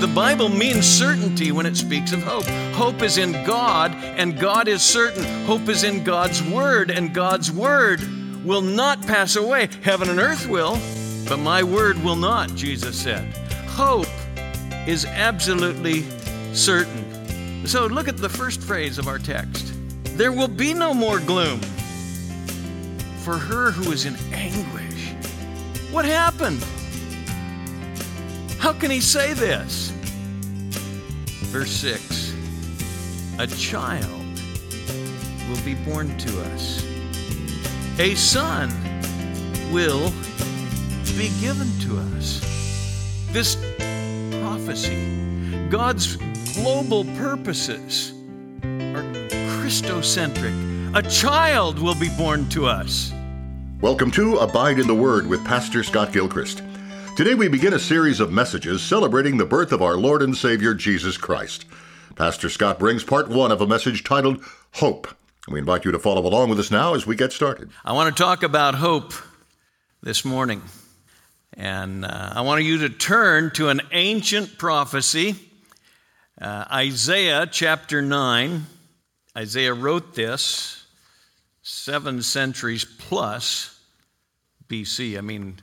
The Bible means certainty when it speaks of hope. Hope is in God, and God is certain. Hope is in God's Word, and God's Word will not pass away. Heaven and earth will, but my Word will not, Jesus said. Hope is absolutely certain. So look at the first phrase of our text there will be no more gloom for her who is in anguish. What happened? How can he say this? Verse 6 A child will be born to us, a son will be given to us. This prophecy, God's global purposes are Christocentric. A child will be born to us. Welcome to Abide in the Word with Pastor Scott Gilchrist. Today we begin a series of messages celebrating the birth of our Lord and Savior Jesus Christ. Pastor Scott brings part one of a message titled Hope. We invite you to follow along with us now as we get started. I want to talk about hope this morning. And uh, I want you to turn to an ancient prophecy, uh, Isaiah chapter 9. Isaiah wrote this seven centuries plus BC. I mean,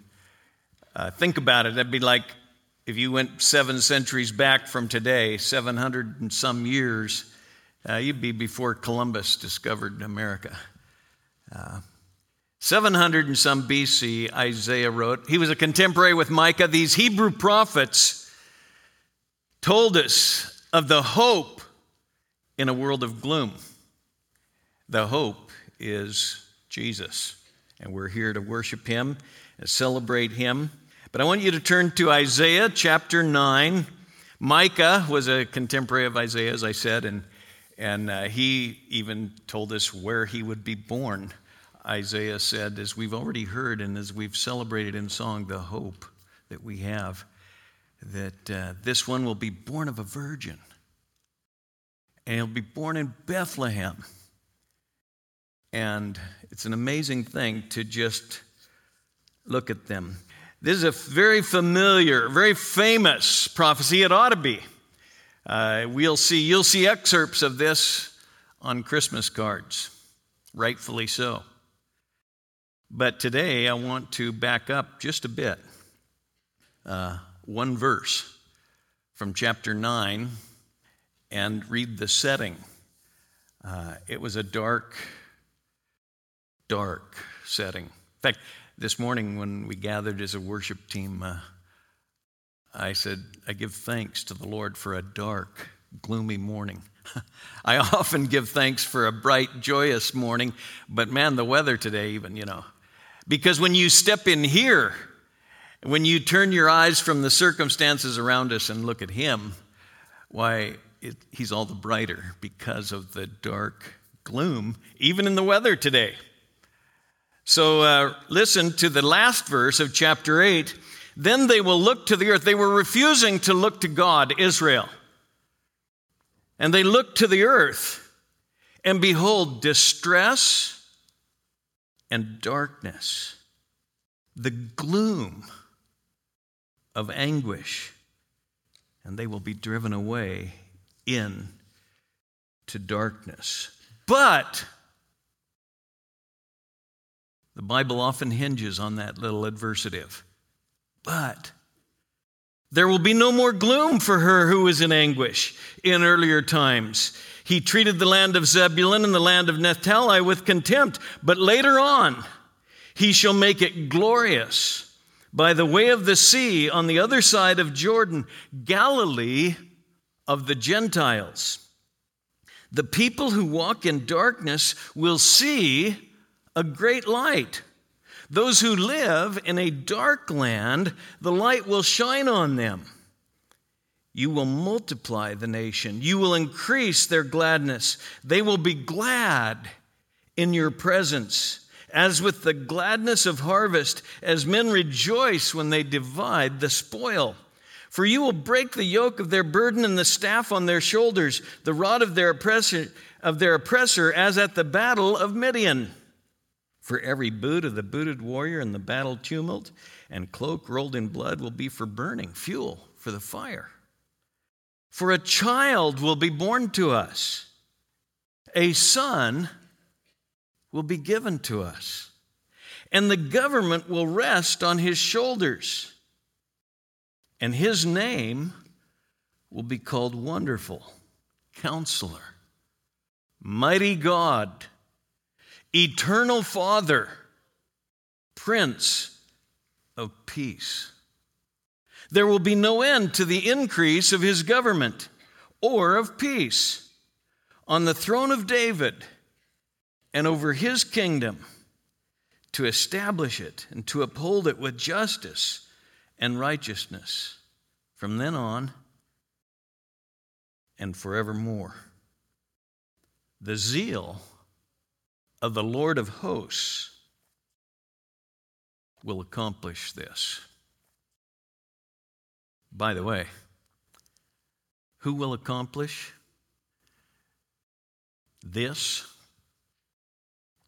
uh, think about it. That'd be like if you went seven centuries back from today, 700 and some years, uh, you'd be before Columbus discovered America. Uh, 700 and some BC, Isaiah wrote. He was a contemporary with Micah. These Hebrew prophets told us of the hope in a world of gloom. The hope is Jesus. And we're here to worship him and celebrate him. But I want you to turn to Isaiah chapter 9. Micah was a contemporary of Isaiah, as I said, and, and uh, he even told us where he would be born. Isaiah said, as we've already heard and as we've celebrated in song, the hope that we have, that uh, this one will be born of a virgin. And he'll be born in Bethlehem. And it's an amazing thing to just look at them. This is a very familiar, very famous prophecy. It ought to be. Uh, we'll see, you'll see excerpts of this on Christmas cards, rightfully so. But today I want to back up just a bit. Uh, one verse from chapter 9 and read the setting. Uh, it was a dark, dark setting. In fact, this morning when we gathered as a worship team, uh, I said, I give thanks to the Lord for a dark, gloomy morning. I often give thanks for a bright, joyous morning, but man, the weather today, even, you know. Because when you step in here, when you turn your eyes from the circumstances around us and look at Him, why, it, He's all the brighter because of the dark gloom, even in the weather today. So uh, listen to the last verse of chapter 8. Then they will look to the earth. They were refusing to look to God, Israel. And they looked to the earth, and behold, distress and darkness, the gloom of anguish, and they will be driven away in to darkness. But the Bible often hinges on that little adversative. But there will be no more gloom for her who is in anguish in earlier times. He treated the land of Zebulun and the land of Naphtali with contempt, but later on, he shall make it glorious by the way of the sea on the other side of Jordan, Galilee of the Gentiles. The people who walk in darkness will see a great light. Those who live in a dark land, the light will shine on them. You will multiply the nation. You will increase their gladness. They will be glad in your presence, as with the gladness of harvest, as men rejoice when they divide the spoil. For you will break the yoke of their burden and the staff on their shoulders, the rod of their oppressor, of their oppressor as at the battle of Midian. For every boot of the booted warrior in the battle tumult and cloak rolled in blood will be for burning, fuel for the fire. For a child will be born to us, a son will be given to us, and the government will rest on his shoulders. And his name will be called Wonderful, Counselor, Mighty God, Eternal Father, Prince of Peace. There will be no end to the increase of his government or of peace on the throne of David and over his kingdom to establish it and to uphold it with justice and righteousness from then on and forevermore. The zeal of the Lord of hosts will accomplish this. By the way, who will accomplish this?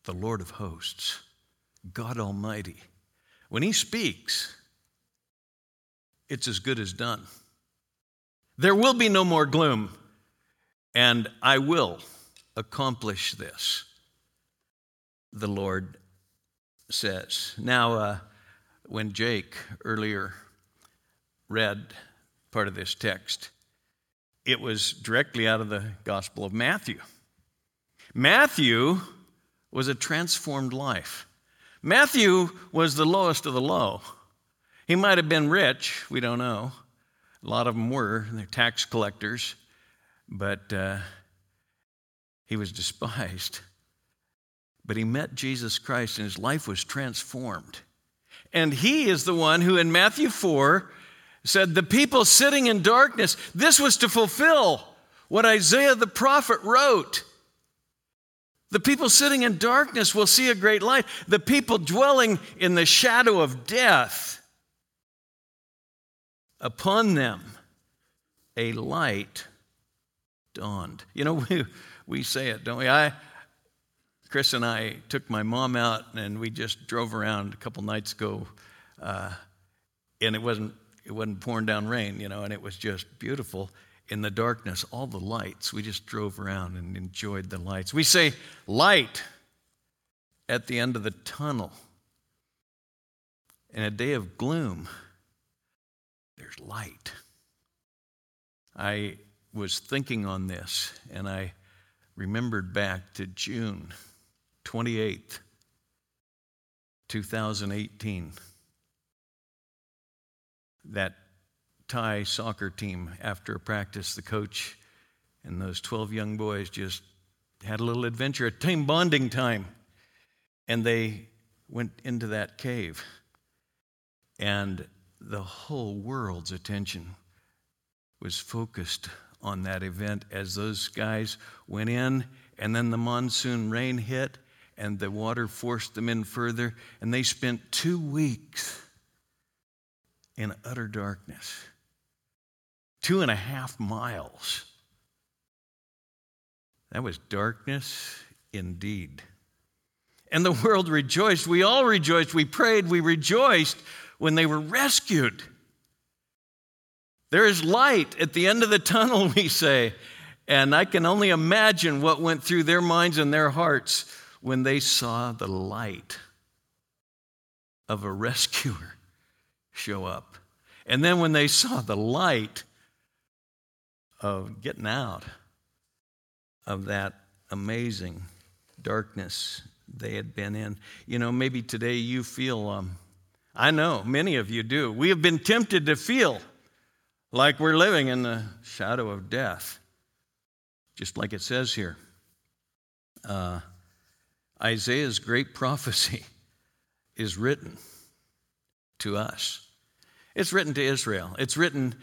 The Lord of hosts, God Almighty. When He speaks, it's as good as done. There will be no more gloom, and I will accomplish this, the Lord says. Now, uh, when Jake earlier read part of this text, it was directly out of the Gospel of Matthew. Matthew was a transformed life. Matthew was the lowest of the low. He might have been rich, we don't know. A lot of them were, they're tax collectors, but uh, he was despised. But he met Jesus Christ and his life was transformed. And he is the one who in Matthew 4 said, The people sitting in darkness, this was to fulfill what Isaiah the prophet wrote. The people sitting in darkness will see a great light. The people dwelling in the shadow of death, upon them a light dawned. You know, we, we say it, don't we? I, Chris and I took my mom out and we just drove around a couple nights ago, uh, and it wasn't it wasn't pouring down rain, you know, and it was just beautiful in the darkness, all the lights. We just drove around and enjoyed the lights. We say light at the end of the tunnel. In a day of gloom, there's light. I was thinking on this and I remembered back to June 28th, 2018 that Thai soccer team after a practice, the coach and those 12 young boys just had a little adventure, a team bonding time. And they went into that cave. And the whole world's attention was focused on that event as those guys went in, and then the monsoon rain hit, and the water forced them in further. And they spent two weeks in utter darkness. Two and a half miles. That was darkness indeed. And the world rejoiced. We all rejoiced. We prayed. We rejoiced when they were rescued. There is light at the end of the tunnel, we say. And I can only imagine what went through their minds and their hearts when they saw the light of a rescuer show up. And then when they saw the light of getting out of that amazing darkness they had been in, you know, maybe today you feel, um, I know many of you do. We have been tempted to feel like we're living in the shadow of death, just like it says here. Uh, Isaiah's great prophecy is written to us. It's written to Israel. It's written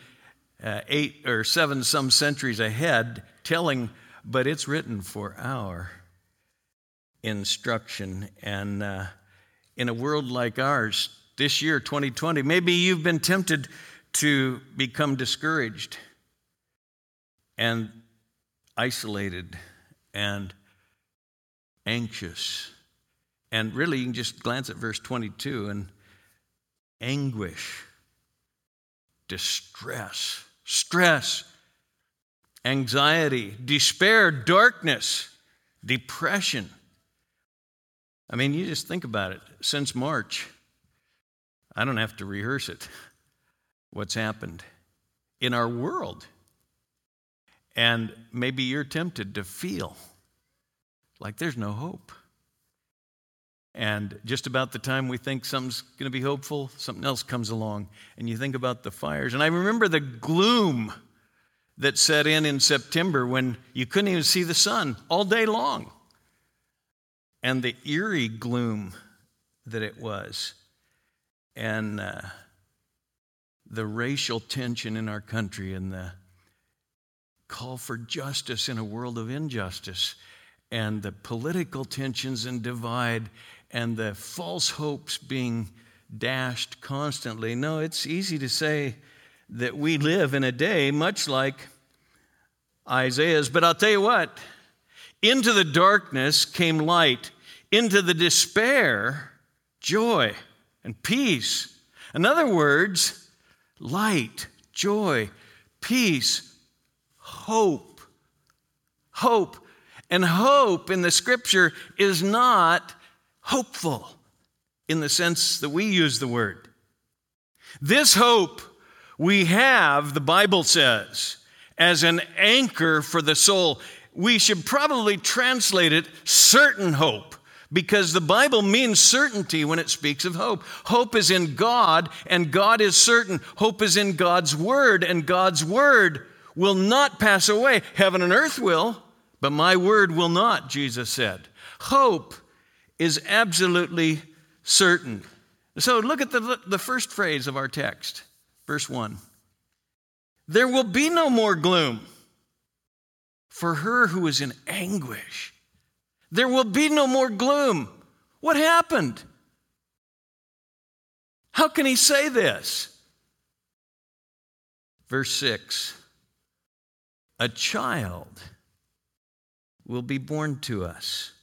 uh, eight or seven some centuries ahead, telling, but it's written for our instruction. And uh, in a world like ours, this year, 2020, maybe you've been tempted to become discouraged and isolated and anxious. And really, you can just glance at verse 22 and anguish distress, stress, anxiety, despair, darkness, depression. I mean, you just think about it. Since March, I don't have to rehearse it, what's happened in our world. And maybe you're tempted to feel like there's no hope. And just about the time we think something's going to be hopeful, something else comes along. And you think about the fires. And I remember the gloom that set in in September when you couldn't even see the sun all day long. And the eerie gloom that it was. And uh, the racial tension in our country and the call for justice in a world of injustice and the political tensions and divide and the false hopes being dashed constantly. No, it's easy to say that we live in a day much like Isaiah's, but I'll tell you what into the darkness came light, into the despair, joy and peace. In other words, light, joy, peace, hope. Hope. And hope in the scripture is not hopeful in the sense that we use the word. This hope we have, the Bible says, as an anchor for the soul. We should probably translate it certain hope because the Bible means certainty when it speaks of hope. Hope is in God, and God is certain. Hope is in God's Word, and God's Word will not pass away. Heaven and earth will, but my Word will not, Jesus said. Hope is absolutely certain. So look at the, the first phrase of our text, verse 1. There will be no more gloom for her who is in anguish. There will be no more gloom. What happened? How can he say this? Verse 6 A child will be born to us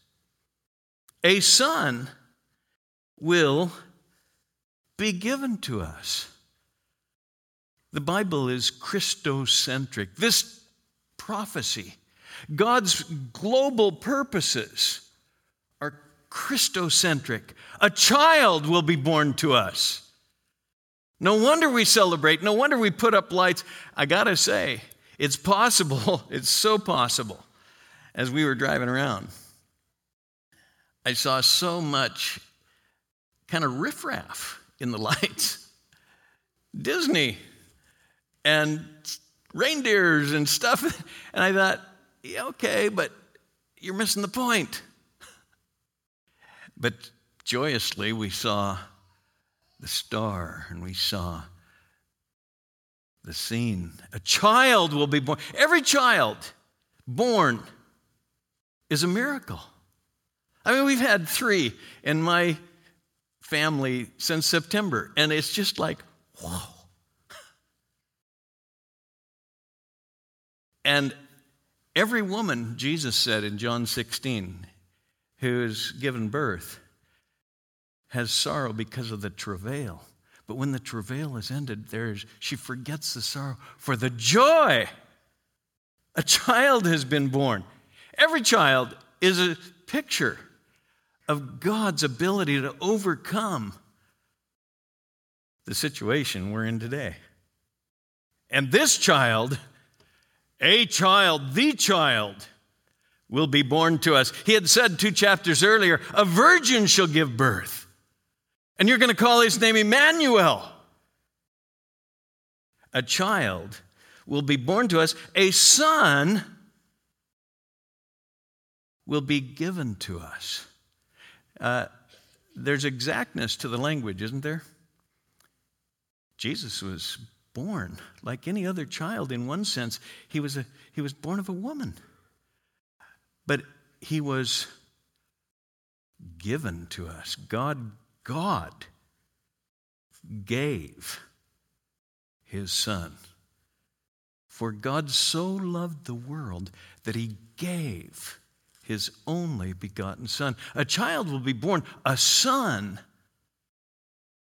a son will be given to us. The Bible is Christocentric. This prophecy, God's global purposes are Christocentric. A child will be born to us. No wonder we celebrate. No wonder we put up lights. I got to say, it's possible, it's so possible, as we were driving around I saw so much kind of riffraff in the lights. Disney and reindeers and stuff. And I thought, yeah, okay, but you're missing the point. But joyously, we saw the star and we saw the scene. A child will be born. Every child born is a miracle. I mean, we've had three in my family since September, and it's just like, whoa. And every woman, Jesus said in John 16, who is given birth, has sorrow because of the travail. But when the travail is ended, there's, she forgets the sorrow for the joy. A child has been born. Every child is a picture of God's ability to overcome the situation we're in today. And this child, a child, the child, will be born to us. He had said two chapters earlier, a virgin shall give birth. And you're going to call his name Emmanuel. A child will be born to us, a son will be given to us. Uh, there's exactness to the language, isn't there? Jesus was born like any other child in one sense. He was, a, he was born of a woman. But he was given to us. God, God gave his son. For God so loved the world that he gave his only begotten Son. A child will be born, a son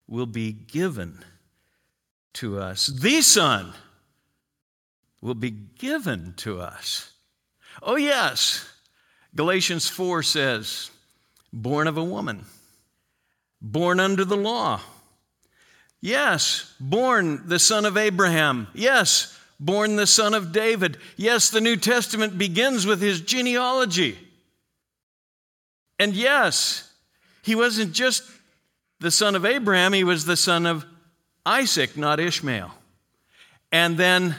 will be given to us. The Son, will be given to us. Oh, yes. Galatians 4 says, born of a woman, born under the law. Yes, born the son of Abraham. Yes, born the son of David. Yes, the New Testament begins with his genealogy. And yes, he wasn't just the son of Abraham, he was the son of Isaac, not Ishmael. And then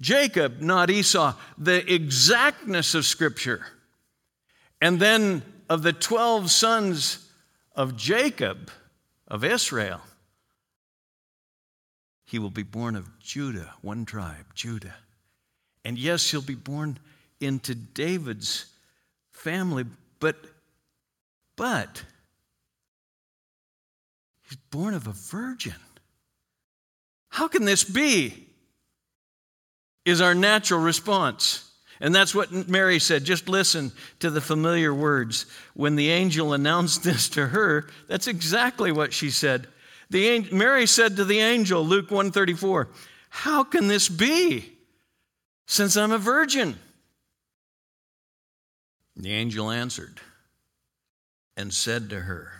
Jacob, not Esau. The exactness of Scripture. And then of the 12 sons of Jacob, of Israel, he will be born of Judah, one tribe, Judah. And yes, he'll be born into David's family, but but he's born of a virgin. How can this be? Is our natural response. And that's what Mary said. Just listen to the familiar words. When the angel announced this to her, that's exactly what she said. The, Mary said to the angel, Luke 134, How can this be since I'm a virgin? The angel answered and said to her,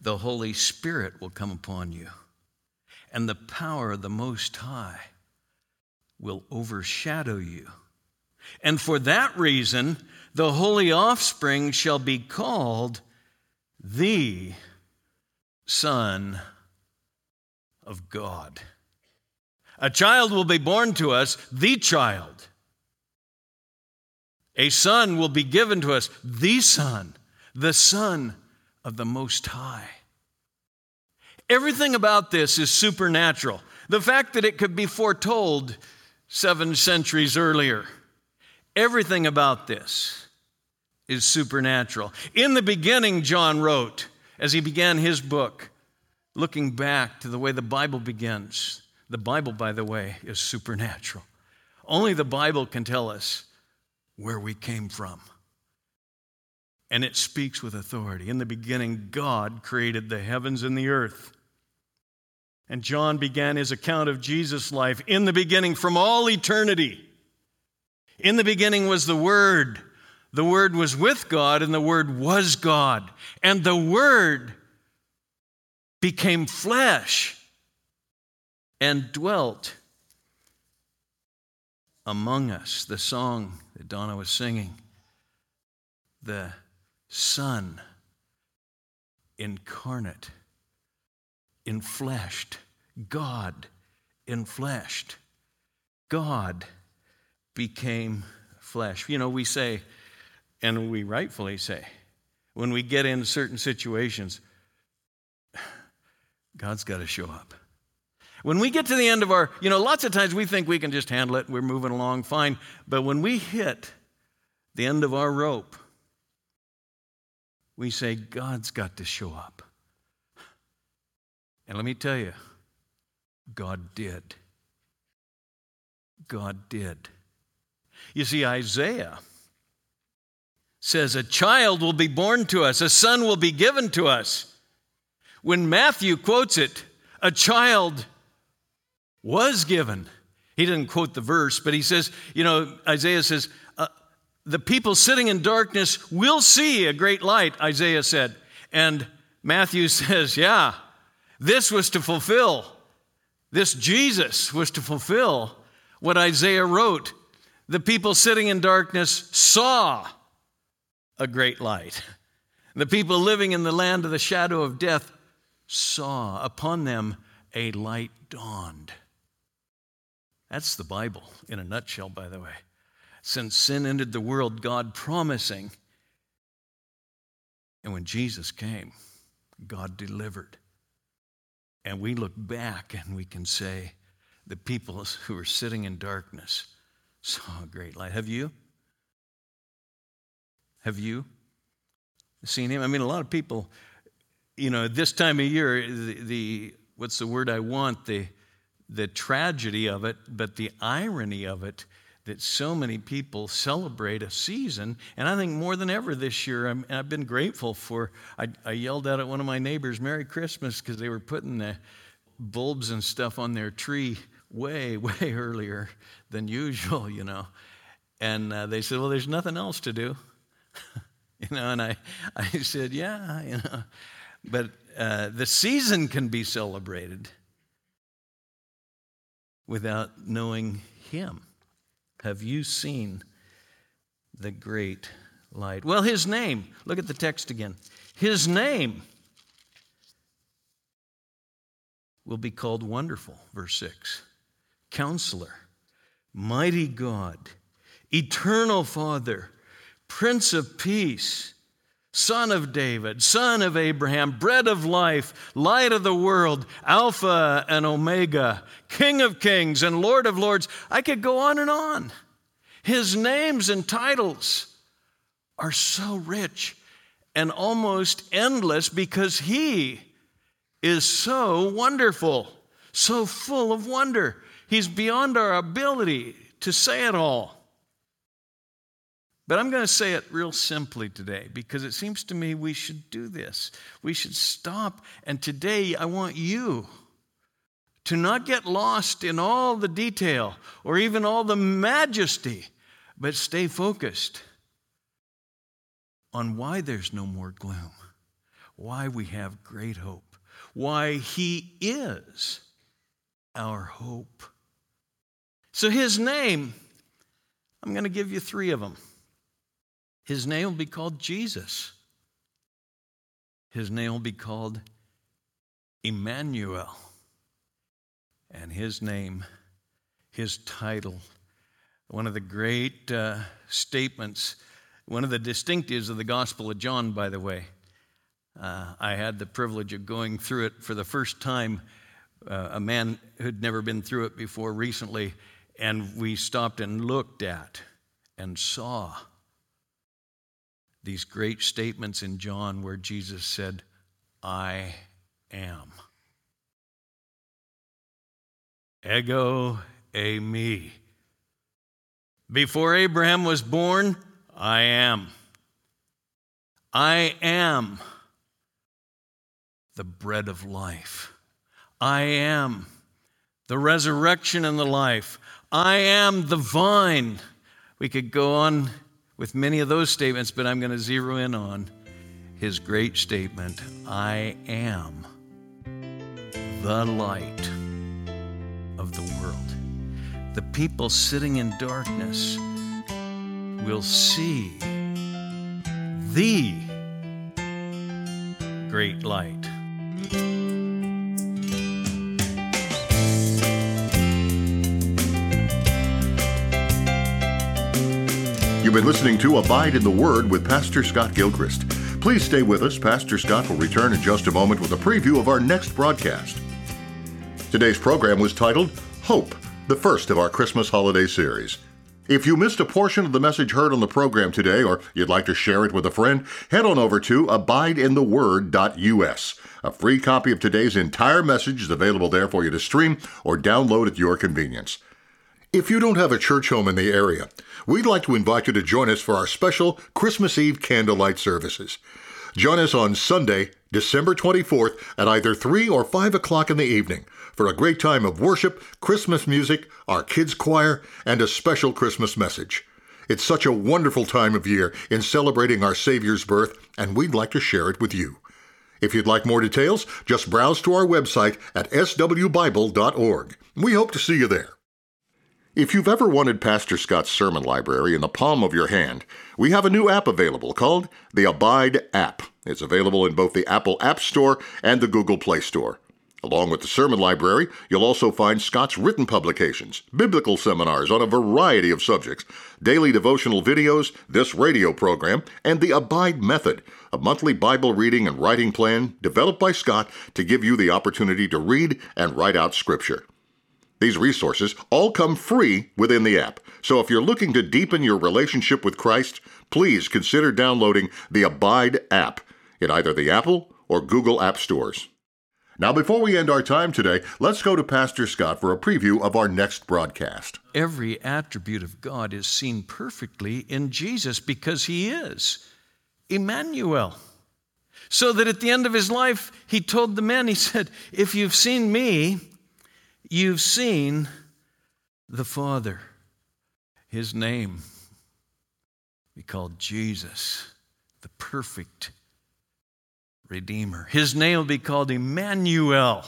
The Holy Spirit will come upon you, and the power of the Most High will overshadow you. And for that reason, the holy offspring shall be called the Son of God. A child will be born to us, the child. A son will be given to us, the Son, the Son of the Most High. Everything about this is supernatural. The fact that it could be foretold seven centuries earlier. Everything about this is supernatural. In the beginning, John wrote, as he began his book, looking back to the way the Bible begins. The Bible, by the way, is supernatural. Only the Bible can tell us where we came from. And it speaks with authority. In the beginning, God created the heavens and the earth. And John began his account of Jesus' life in the beginning from all eternity. In the beginning was the Word. The Word was with God, and the Word was God. And the Word became flesh and dwelt among us. The song that Donna was singing, the Son incarnate infleshed. God infleshed. God became flesh. You know, we say, and we rightfully say, when we get in certain situations, God's got to show up. When we get to the end of our, you know, lots of times we think we can just handle it, we're moving along fine. But when we hit the end of our rope, we say, God's got to show up. And let me tell you, God did. God did. You see, Isaiah says, A child will be born to us, a son will be given to us. When Matthew quotes it, a child was given. He didn't quote the verse, but he says, you know, Isaiah says, uh, the people sitting in darkness will see a great light, Isaiah said. And Matthew says, yeah, this was to fulfill, this Jesus was to fulfill what Isaiah wrote. The people sitting in darkness saw a great light. The people living in the land of the shadow of death saw upon them a light dawned. That's the Bible in a nutshell, by the way. Since sin entered the world, God promising. And when Jesus came, God delivered. And we look back and we can say, the people who were sitting in darkness saw a great light. Have you? Have you seen him? I mean, a lot of people, you know, this time of year, the, the what's the word I want? The, the tragedy of it, but the irony of it that so many people celebrate a season. And I think more than ever this year, i have been grateful for. I, I, yelled out at one of my neighbors, Merry Christmas, because they were putting the bulbs and stuff on their tree way, way earlier than usual, you know. And uh, they said, Well, there's nothing else to do. you know, and I, I said, Yeah, you know. But uh, the season can be celebrated without knowing Him. Have you seen the great light? Well, His name, look at the text again. His name will be called Wonderful, verse 6. Counselor, Mighty God, Eternal Father, Prince of Peace, Son of David, Son of Abraham, Bread of Life, Light of the World, Alpha and Omega, King of Kings and Lord of Lords. I could go on and on. His names and titles are so rich and almost endless because He is so wonderful, so full of wonder. He's beyond our ability to say it all. But I'm going to say it real simply today because it seems to me we should do this. We should stop. And today I want you to not get lost in all the detail or even all the majesty, but stay focused on why there's no more gloom, why we have great hope, why He is our hope. So, His name, I'm going to give you three of them. His name will be called Jesus. His name will be called Emmanuel. And his name, his title, one of the great uh, statements, one of the distinctives of the Gospel of John, by the way. Uh, I had the privilege of going through it for the first time. Uh, a man who'd never been through it before recently, and we stopped and looked at and saw these great statements in John where Jesus said, I am. Ego eimi. Before Abraham was born, I am. I am the bread of life. I am the resurrection and the life. I am the vine. We could go on with many of those statements, but I'm going to zero in on his great statement I am the light of the world. The people sitting in darkness will see the great light. You've been listening to Abide in the Word with Pastor Scott Gilchrist. Please stay with us. Pastor Scott will return in just a moment with a preview of our next broadcast. Today's program was titled Hope, the first of our Christmas holiday series. If you missed a portion of the message heard on the program today, or you'd like to share it with a friend, head on over to abideintheword.us. A free copy of today's entire message is available there for you to stream or download at your convenience. If you don't have a church home in the area, we'd like to invite you to join us for our special Christmas Eve candlelight services. Join us on Sunday, December 24th at either 3 or 5 o'clock in the evening for a great time of worship, Christmas music, our kids' choir, and a special Christmas message. It's such a wonderful time of year in celebrating our Savior's birth, and we'd like to share it with you. If you'd like more details, just browse to our website at swbible.org. We hope to see you there. If you've ever wanted Pastor Scott's sermon library in the palm of your hand, we have a new app available called the Abide app. It's available in both the Apple App Store and the Google Play Store. Along with the sermon library, you'll also find Scott's written publications, biblical seminars on a variety of subjects, daily devotional videos, this radio program, and the Abide Method, a monthly Bible reading and writing plan developed by Scott to give you the opportunity to read and write out Scripture. These resources all come free within the app. So if you're looking to deepen your relationship with Christ, please consider downloading the Abide app in either the Apple or Google App Stores. Now, before we end our time today, let's go to Pastor Scott for a preview of our next broadcast. Every attribute of God is seen perfectly in Jesus because he is Emmanuel. So that at the end of his life, he told the men, he said, If you've seen me, you've seen the Father. His name be called Jesus, the perfect Redeemer. His name will be called Emmanuel,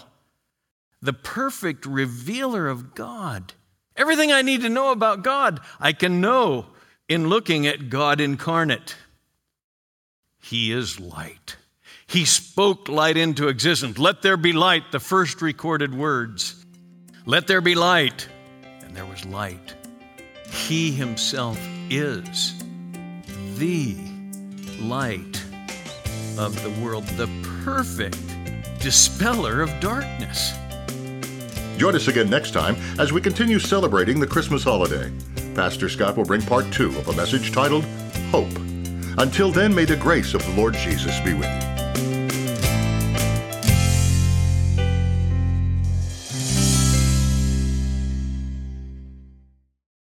the perfect revealer of God. Everything I need to know about God, I can know in looking at God incarnate. He is light. He spoke light into existence. Let there be light, the first recorded words. Let there be light. And there was light. He himself is the light of the world, the perfect dispeller of darkness. Join us again next time as we continue celebrating the Christmas holiday. Pastor Scott will bring part two of a message titled Hope. Until then, may the grace of the Lord Jesus be with you.